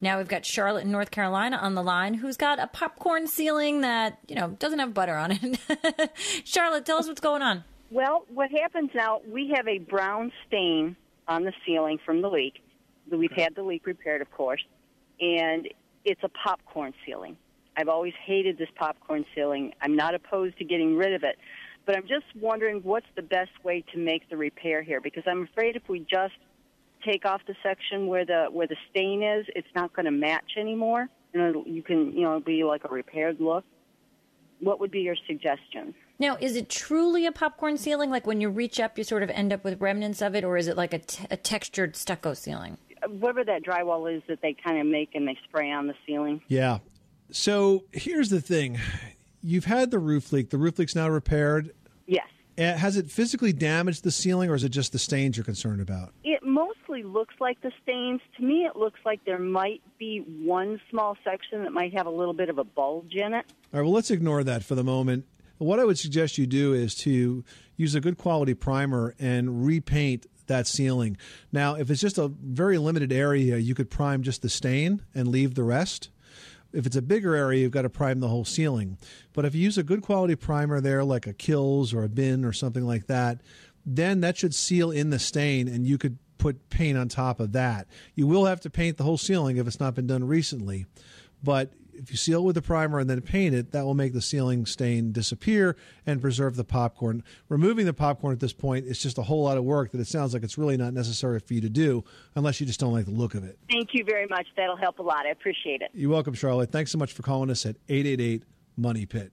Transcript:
Now we've got Charlotte in North Carolina on the line who's got a popcorn ceiling that, you know, doesn't have butter on it. Charlotte, tell us what's going on. Well, what happens now, we have a brown stain on the ceiling from the leak. We've had the leak repaired, of course, and it's a popcorn ceiling. I've always hated this popcorn ceiling. I'm not opposed to getting rid of it, but I'm just wondering what's the best way to make the repair here because I'm afraid if we just take off the section where the where the stain is, it's not going to match anymore. You know, you can you know be like a repaired look. What would be your suggestion? Now, is it truly a popcorn ceiling? Like when you reach up, you sort of end up with remnants of it, or is it like a, t- a textured stucco ceiling? Whatever that drywall is that they kind of make and they spray on the ceiling. Yeah. So here's the thing: you've had the roof leak. The roof leak's now repaired. Yes. Uh, Has it physically damaged the ceiling, or is it just the stains you're concerned about? Mostly looks like the stains. To me, it looks like there might be one small section that might have a little bit of a bulge in it. All right, well, let's ignore that for the moment. What I would suggest you do is to use a good quality primer and repaint that ceiling. Now, if it's just a very limited area, you could prime just the stain and leave the rest. If it's a bigger area, you've got to prime the whole ceiling. But if you use a good quality primer there, like a Kilz or a Bin or something like that, then that should seal in the stain and you could put paint on top of that. You will have to paint the whole ceiling if it's not been done recently. But if you seal with the primer and then paint it, that will make the ceiling stain disappear and preserve the popcorn. Removing the popcorn at this point is just a whole lot of work that it sounds like it's really not necessary for you to do unless you just don't like the look of it. Thank you very much. That'll help a lot. I appreciate it. You're welcome, Charlotte. Thanks so much for calling us at 888 Money Pit.